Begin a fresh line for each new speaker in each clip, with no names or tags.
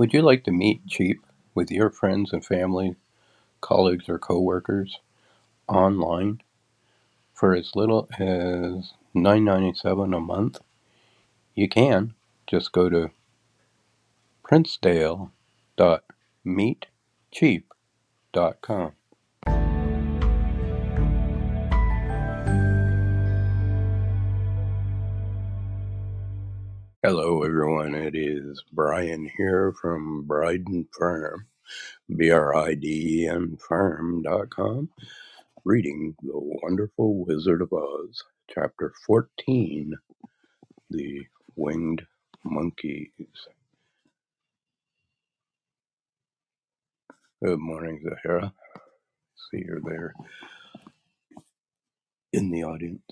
Would you like to meet cheap with your friends and family, colleagues, or coworkers online for as little as nine ninety seven a month? You can. Just go to princedale.meetcheap.com. Hello, everyone. It is Brian here from Briden Farm, B R I D E N Farm.com, reading The Wonderful Wizard of Oz, Chapter 14 The Winged Monkeys. Good morning, Zahara. See you're there in the audience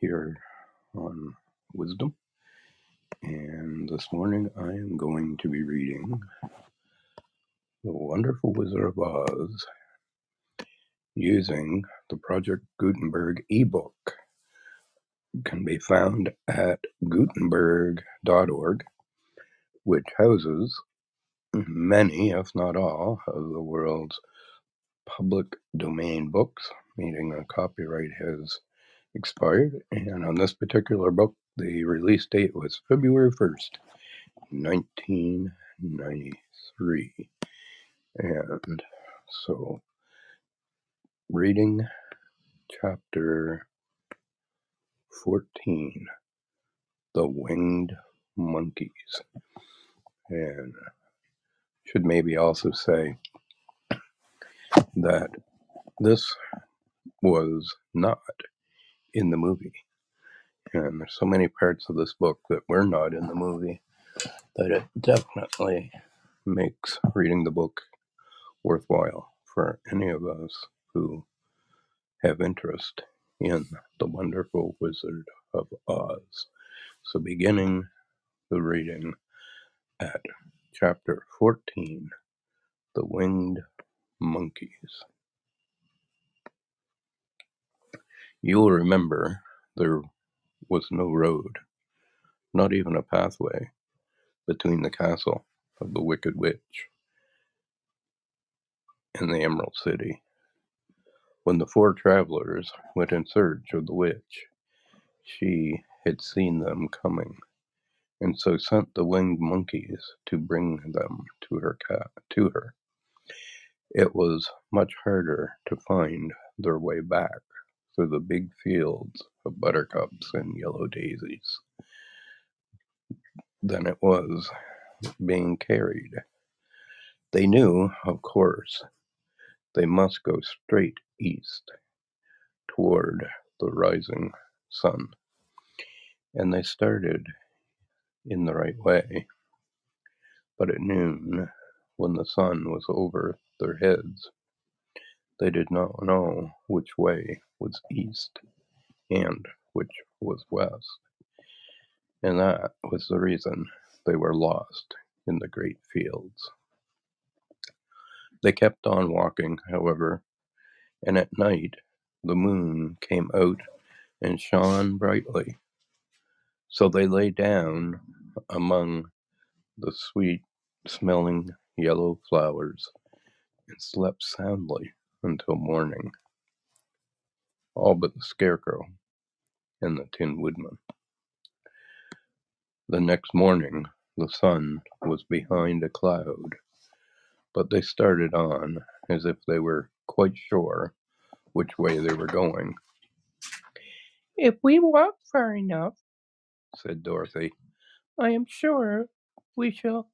here on Wisdom. And this morning I am going to be reading The Wonderful Wizard of Oz using the Project Gutenberg ebook. It can be found at gutenberg.org, which houses many, if not all, of the world's public domain books, meaning a copyright has expired. And on this particular book, the release date was February 1st, 1993. And so, reading chapter 14 The Winged Monkeys. And should maybe also say that this was not in the movie. And there's so many parts of this book that were not in the movie that it definitely makes reading the book worthwhile for any of us who have interest in the wonderful Wizard of Oz. So, beginning the reading at chapter 14 The Winged Monkeys. You will remember there was no road, not even a pathway, between the castle of the Wicked Witch and the Emerald City. When the four travelers went in search of the witch, she had seen them coming, and so sent the winged monkeys to bring them to her. To her. It was much harder to find their way back through the big fields of buttercups and yellow daisies than it was being carried. They knew, of course, they must go straight east toward the rising sun, and they started in the right way. But at noon, when the sun was over their heads, they did not know which way was east and which was west, and that was the reason they were lost in the great fields. They kept on walking, however, and at night the moon came out and shone brightly. So they lay down among the sweet smelling yellow flowers and slept soundly until morning, all but the scarecrow and the tin woodman. The next morning the sun was behind a cloud, but they started on as if they were quite sure which way they were going.
If we walk far enough,
said Dorothy.
I am sure we shall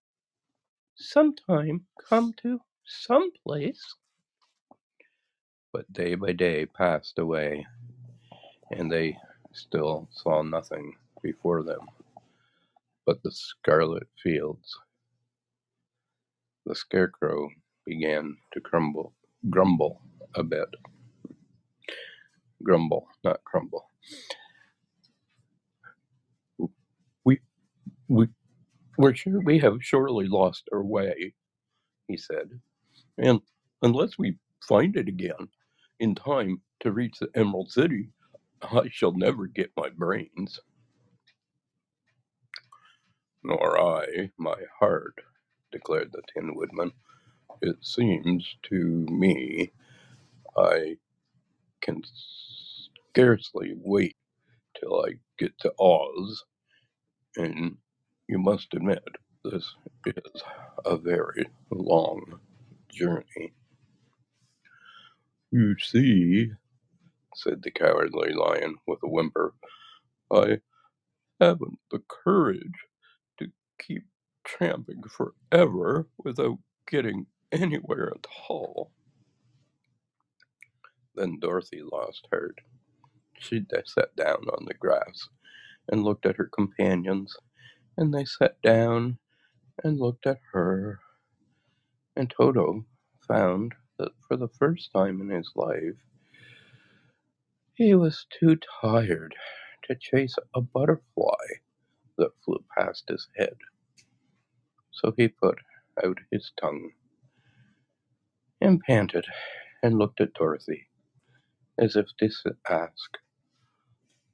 sometime come to some place.
But day by day passed away, and they still saw nothing before them but the scarlet fields. The scarecrow began to crumble, grumble a bit. Grumble, not crumble. We, we, we're sure we have surely lost our way, he said, and unless we find it again in time to reach the Emerald City, I shall never get my brains. Nor I my heart, declared the Tin Woodman. It seems to me I can scarcely wait till I get to Oz, and you must admit this is a very long journey. You see, said the cowardly lion with a whimper, I haven't the courage to keep tramping forever without getting anywhere at all. Then Dorothy lost heart. She sat down on the grass and looked at her companions, and they sat down and looked at her. And Toto found that for the first time in his life, he was too tired to chase a butterfly that flew past his head. So he put out his tongue and panted and looked at Dorothy as if to ask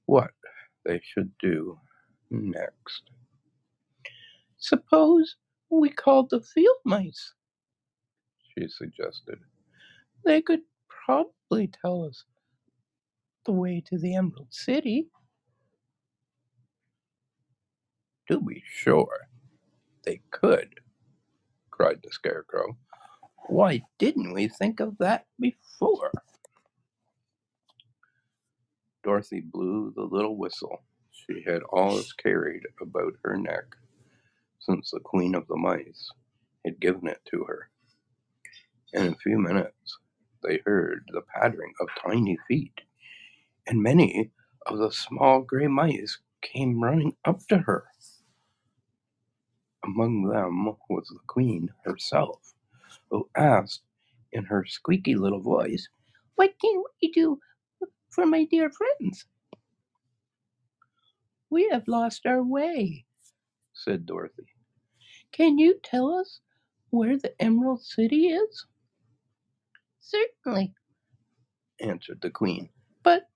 what they should do next.
Suppose we called the field mice,
she suggested.
They could probably tell us the way to the Emerald City.
To be sure, they could, cried the Scarecrow. Why didn't we think of that before? Dorothy blew the little whistle she had always carried about her neck since the Queen of the Mice had given it to her. In a few minutes, they heard the pattering of tiny feet, and many of the small gray mice came running up to her. Among them was the Queen herself, who asked in her squeaky little voice,
What can we do for my dear friends? We have lost our way,
said Dorothy.
Can you tell us where the Emerald City is?
Certainly,
answered the Queen.
But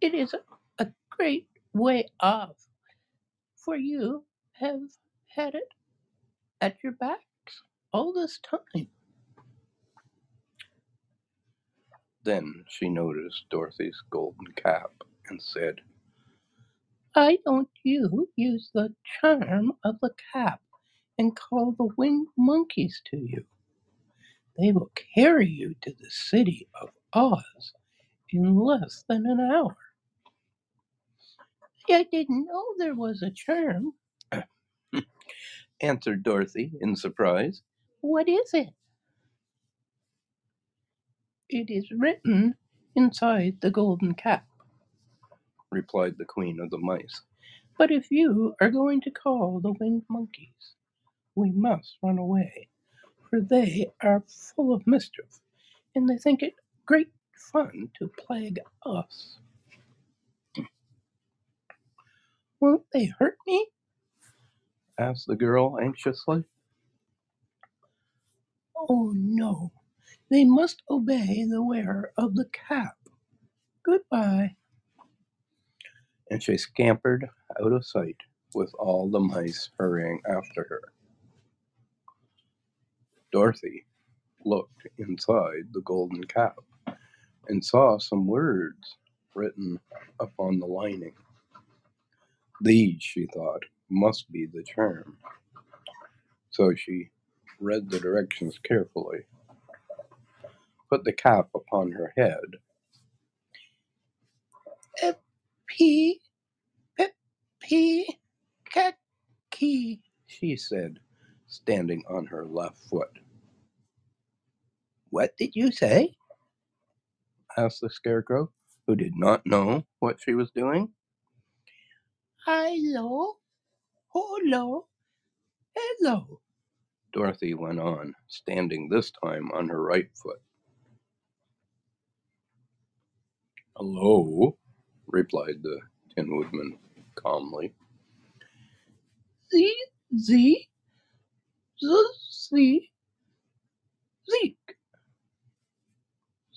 it is a great way off, for you have had it at your backs all this time.
Then she noticed Dorothy's golden cap and said,
Why don't you use the charm of the cap and call the winged monkeys to you? They will carry you to the city of Oz in less than an hour. I didn't know there was a charm,
answered Dorothy in surprise.
What is it? It is written inside the golden cap,
replied the Queen of the Mice.
But if you are going to call the winged monkeys, we must run away, for they are full of mischief, and they think it great fun to plague us. Won't they hurt me?
asked the girl anxiously.
Oh no, they must obey the wearer of the cap. Goodbye.
And she scampered out of sight with all the mice hurrying after her. Dorothy looked inside the golden cap and saw some words written upon the lining. These, she thought, must be the charm. So she read the directions carefully put the cap upon her head.
P, P, P, key,
she said, standing on her left foot. What did you say? asked the Scarecrow, who did not know what she was doing.
Hello, hello, hello,
Dorothy went on, standing this time on her right foot. Hello, replied the Tin Woodman calmly.
Z, Z, Z, Z, Zeke,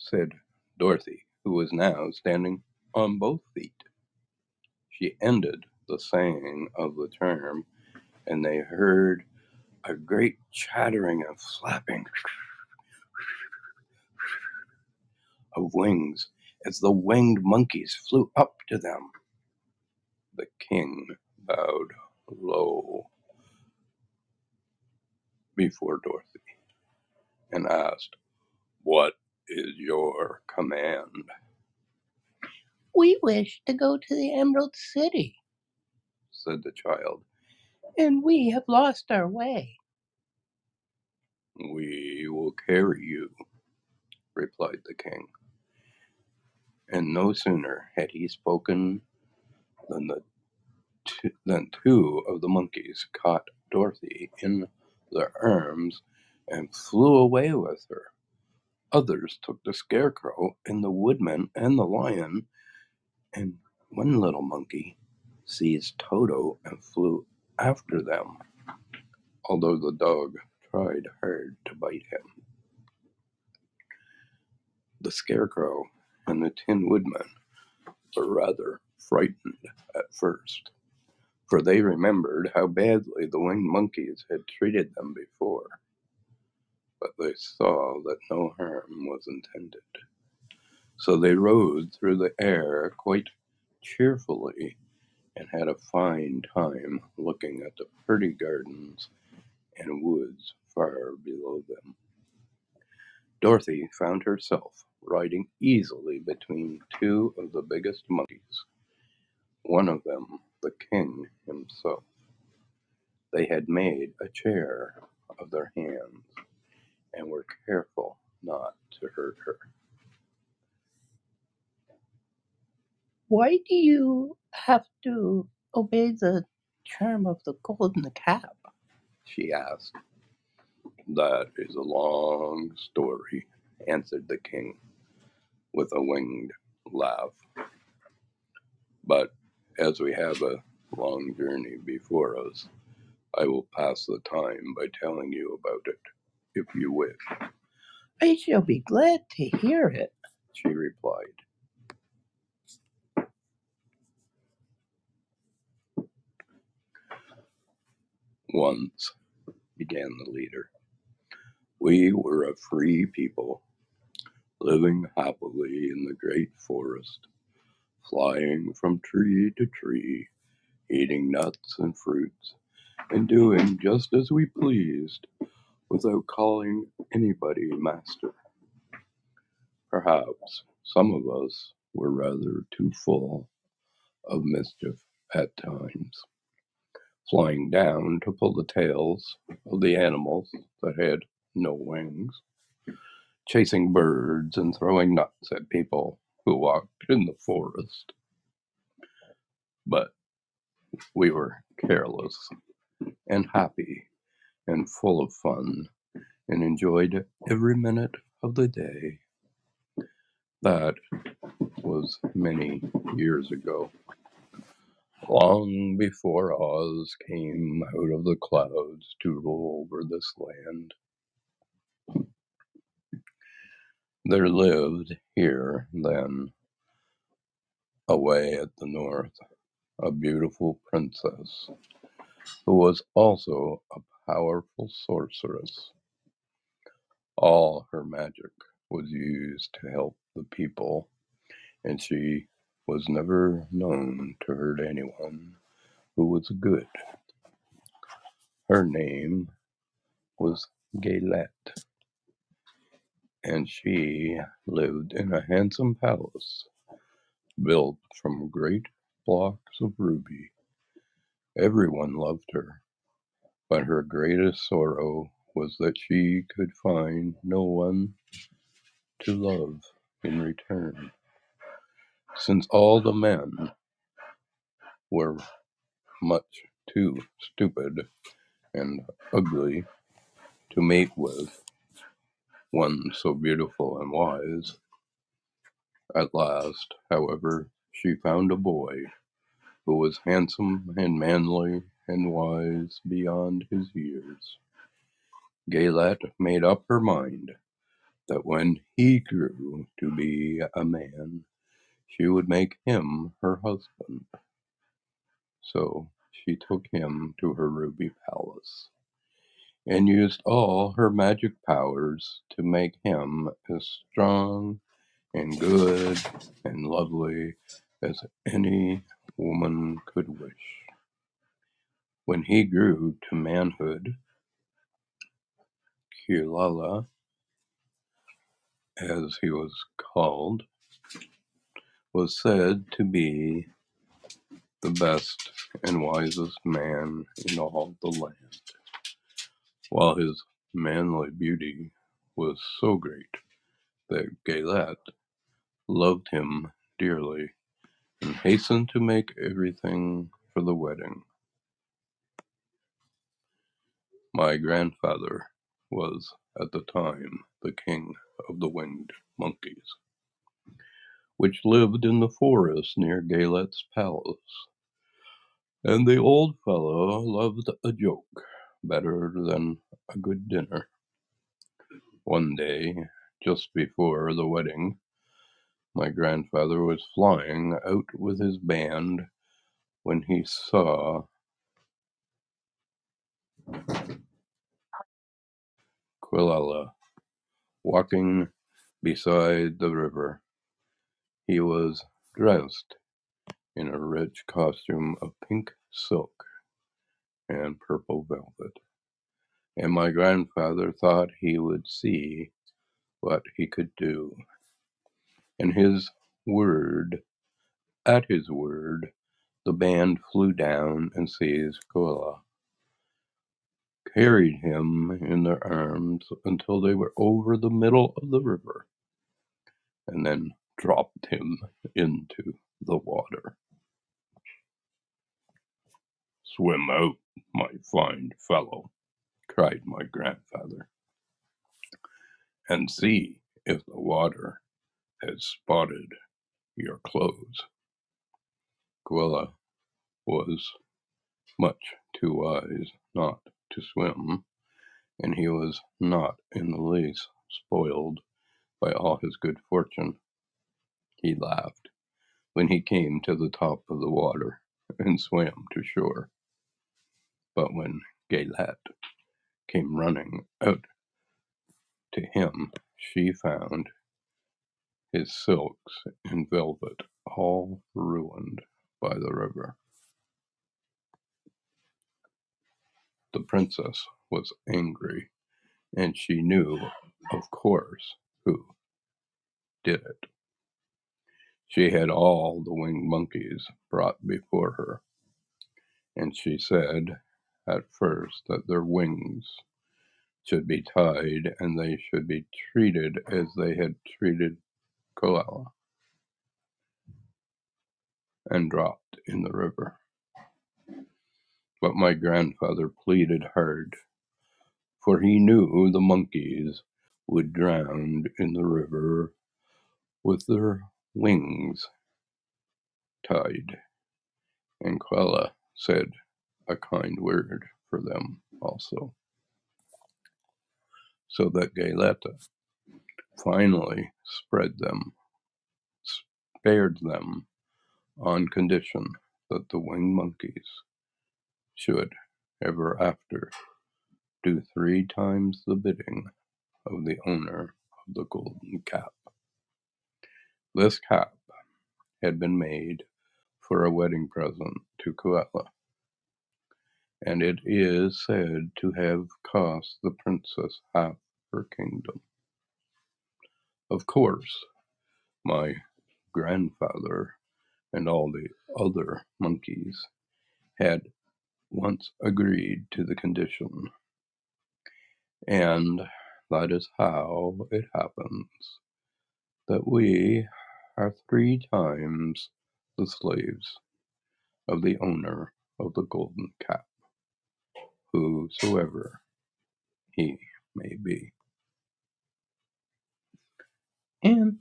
said Dorothy, who was now standing on both feet. She ended the saying of the term, and they heard a great chattering and flapping of wings as the winged monkeys flew up to them. The king bowed low before Dorothy and asked, What is your command?
We wish to go to the Emerald City,
said the child.
and we have lost our way.
We will carry you, replied the king. And no sooner had he spoken than the two, than two of the monkeys caught Dorothy in their arms and flew away with her. Others took the scarecrow and the woodman and the lion, and one little monkey seized Toto and flew after them, although the dog tried hard to bite him. The scarecrow and the tin woodman were rather frightened at first, for they remembered how badly the winged monkeys had treated them before. But they saw that no harm was intended. So they rode through the air quite cheerfully and had a fine time looking at the pretty gardens and woods far below them. Dorothy found herself riding easily between two of the biggest monkeys, one of them the king himself. They had made a chair of their hands and were careful not to hurt her.
Why do you have to obey the charm of the golden cap?
She asked. That is a long story, answered the king with a winged laugh. But as we have a long journey before us, I will pass the time by telling you about it, if you wish,
I shall be glad to hear it.
she replied. Once, began the leader, we were a free people, living happily in the great forest, flying from tree to tree, eating nuts and fruits, and doing just as we pleased without calling anybody master. Perhaps some of us were rather too full of mischief at times, flying down to pull the tails of the animals that had no wings, chasing birds and throwing nuts at people who walked in the forest. But we were careless and happy and full of fun and enjoyed every minute of the day. That was many years ago, long before Oz came out of the clouds to rule over this land. There lived here then, away at the north, a beautiful princess who was also a powerful sorceress. All her magic was used to help the people, and she was never known to hurt anyone who was good. Her name was Gayelette, and she lived in a handsome palace built from great blocks of ruby. Everyone loved her, but her greatest sorrow was that she could find no one to love in return, since all the men were much too stupid and ugly to mate with one so beautiful and wise. At last, however, she found a boy who was handsome and manly and wise beyond his years. Gayelette made up her mind that when he grew to be a man, she would make him her husband. So she took him to her ruby palace, and used all her magic powers to make him as strong and good and lovely as any woman could wish. When he grew to manhood, Quelala, as he was called, was said to be the best and wisest man in all the land, while his manly beauty was so great that Gayelette loved him dearly and hastened to make everything for the wedding. My grandfather was at the time the king of the winged monkeys, which lived in the forest near Gayelette's palace. And the old fellow loved a joke better than a good dinner. One day, just before the wedding, my grandfather was flying out with his band when he saw Quelala walking beside the river. He was dressed in a rich costume of pink silk and purple velvet, and my grandfather thought he would see what he could do. And his word, at his word, the band flew down and seized Quelala, carried him in their arms until they were over the middle of the river, and then dropped him into the water. Swim out, my fine fellow, cried my grandfather, and see if the water has spotted your clothes. Quelala was much too wise not to swim, and he was not in the least spoiled by all his good fortune. He laughed when he came to the top of the water and swam to shore. But when Gayelette came running out to him, she found his silks and velvet all ruined by the river. The princess was angry, and she knew, of course, who did it. She had all the winged monkeys brought before her, and she said at first that their wings should be tied and they should be treated as they had treated Quelala and dropped in the river. But my grandfather pleaded hard, for he knew the monkeys would drown in the river with their wings tied, and Quelala said a kind word for them also, so that Gayelette finally spread them, spared them on condition that the winged monkeys should ever after do three times the bidding of the owner of the golden cap. This cap had been made for a wedding present to Quelala, and it is said to have cost the princess half her kingdom. Of course, my grandfather and all the other monkeys had once agreed to the condition, and that is how it happens that we are three times the slaves of the owner of the golden cap, whosoever he may be.
And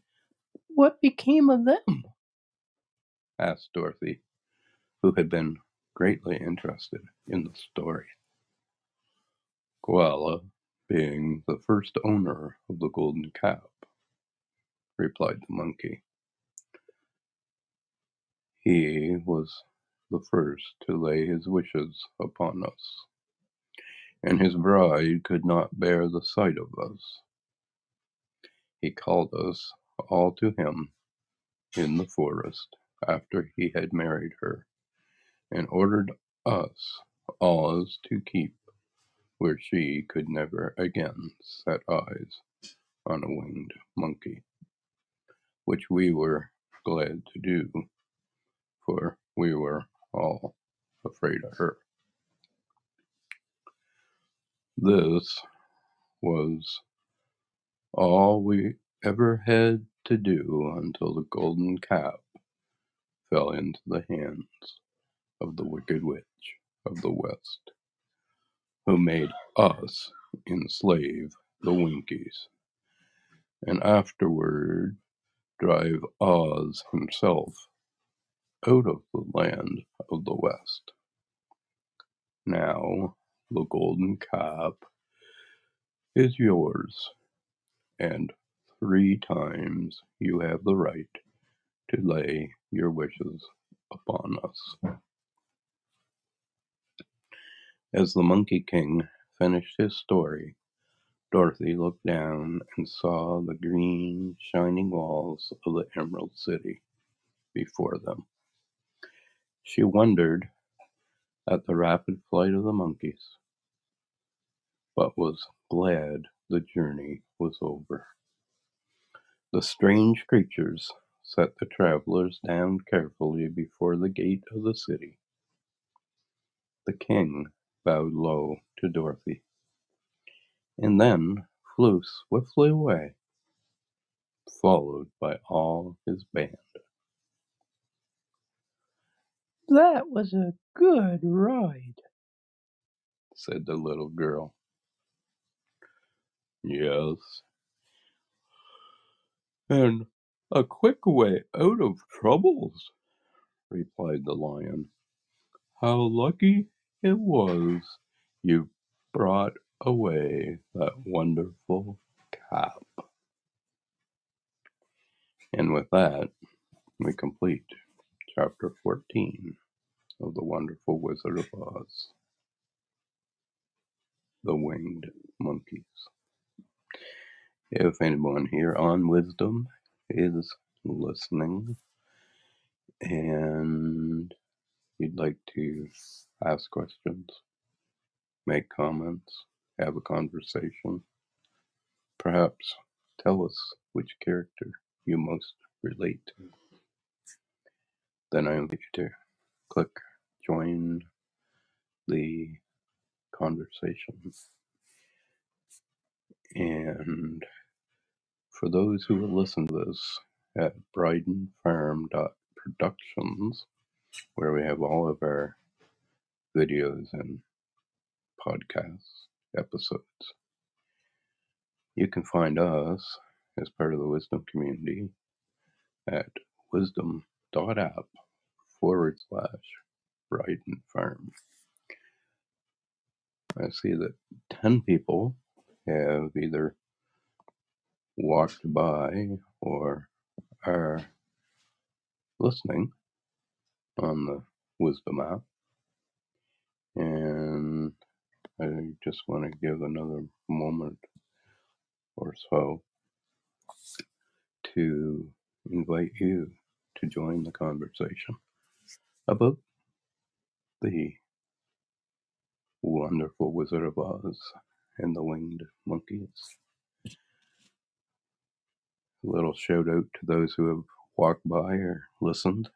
what became of them?
asked Dorothy, who had been greatly interested in the story. Quelala, being the first owner of the golden cap, replied the monkey. He was the first to lay his wishes upon us, and his bride could not bear the sight of us. He called us all to him in the forest after he had married her, and ordered us all to keep where she could never again set eyes on a winged monkey, which we were glad to do, for we were all afraid of her. This was all we ever had to do until the golden cap fell into the hands of the wicked witch of the West, who made us enslave the Winkies, and afterward drive Oz himself out of the land of the West. Now the golden cap is yours, and three times you have the right to lay your wishes upon us. As the Monkey King finished his story, Dorothy looked down and saw the green, shining walls of the Emerald City before them. She wondered at the rapid flight of the monkeys, but was glad the journey was over. The strange creatures set the travelers down carefully before the gate of the city. The king bowed low to Dorothy, and then flew swiftly away, followed by all his band.
That was a good ride,
said the little girl. Yes, and a quick way out of troubles, replied the lion. How lucky it was you brought away that wonderful cap. And with that, we complete chapter 14 of The Wonderful Wizard of Oz The Winged Monkeys. If anyone here on Wisdom is listening and you'd like to ask questions, make comments, have a conversation, perhaps tell us which character you most relate to, then I invite you to click join the conversation. And for those who will listen to this at Productions, where we have all of our videos and podcast episodes, you can find us as part of the Wisdom community at wisdom.app forward slash Briden Farm. I see that 10 people have either walked by or are listening on the Wisdom app. And I just want to give another moment or so to invite you to join the conversation about the wonderful Wizard of Oz and the Winged Monkeys. A little shout out to those who have walked by or listened.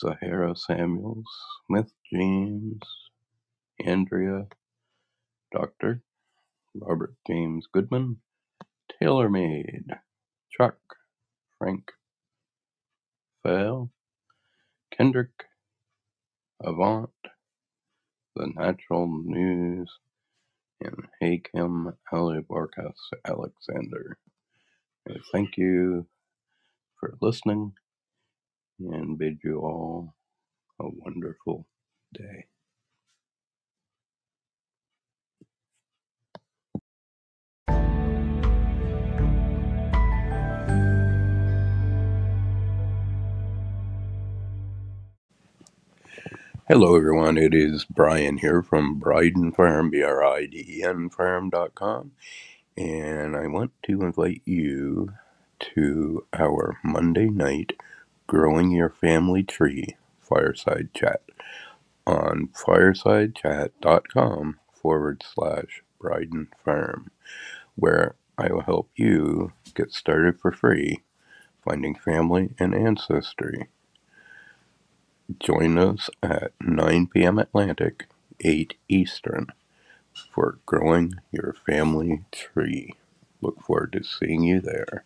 Zahara Samuels, Smith James, Andrea, Doctor, Robert James Goodman, TaylorMade, Chuck, Frank, Fail, Kendrick, Avant, The Natural News, and Hakim Ali Barkas Alexander. I thank you for listening and bid you all a wonderful day. Hello, everyone. It is Brian here from Briden Farm, B R I D E N Farm.com, and I want to invite you to our Monday night Growing Your Family Tree fireside chat on firesidechat.com forward slash Briden Farm, where I will help you get started for free finding family and ancestry. Join us at 9 p.m. Atlantic, 8 Eastern for growing your family tree. Look forward to seeing you there.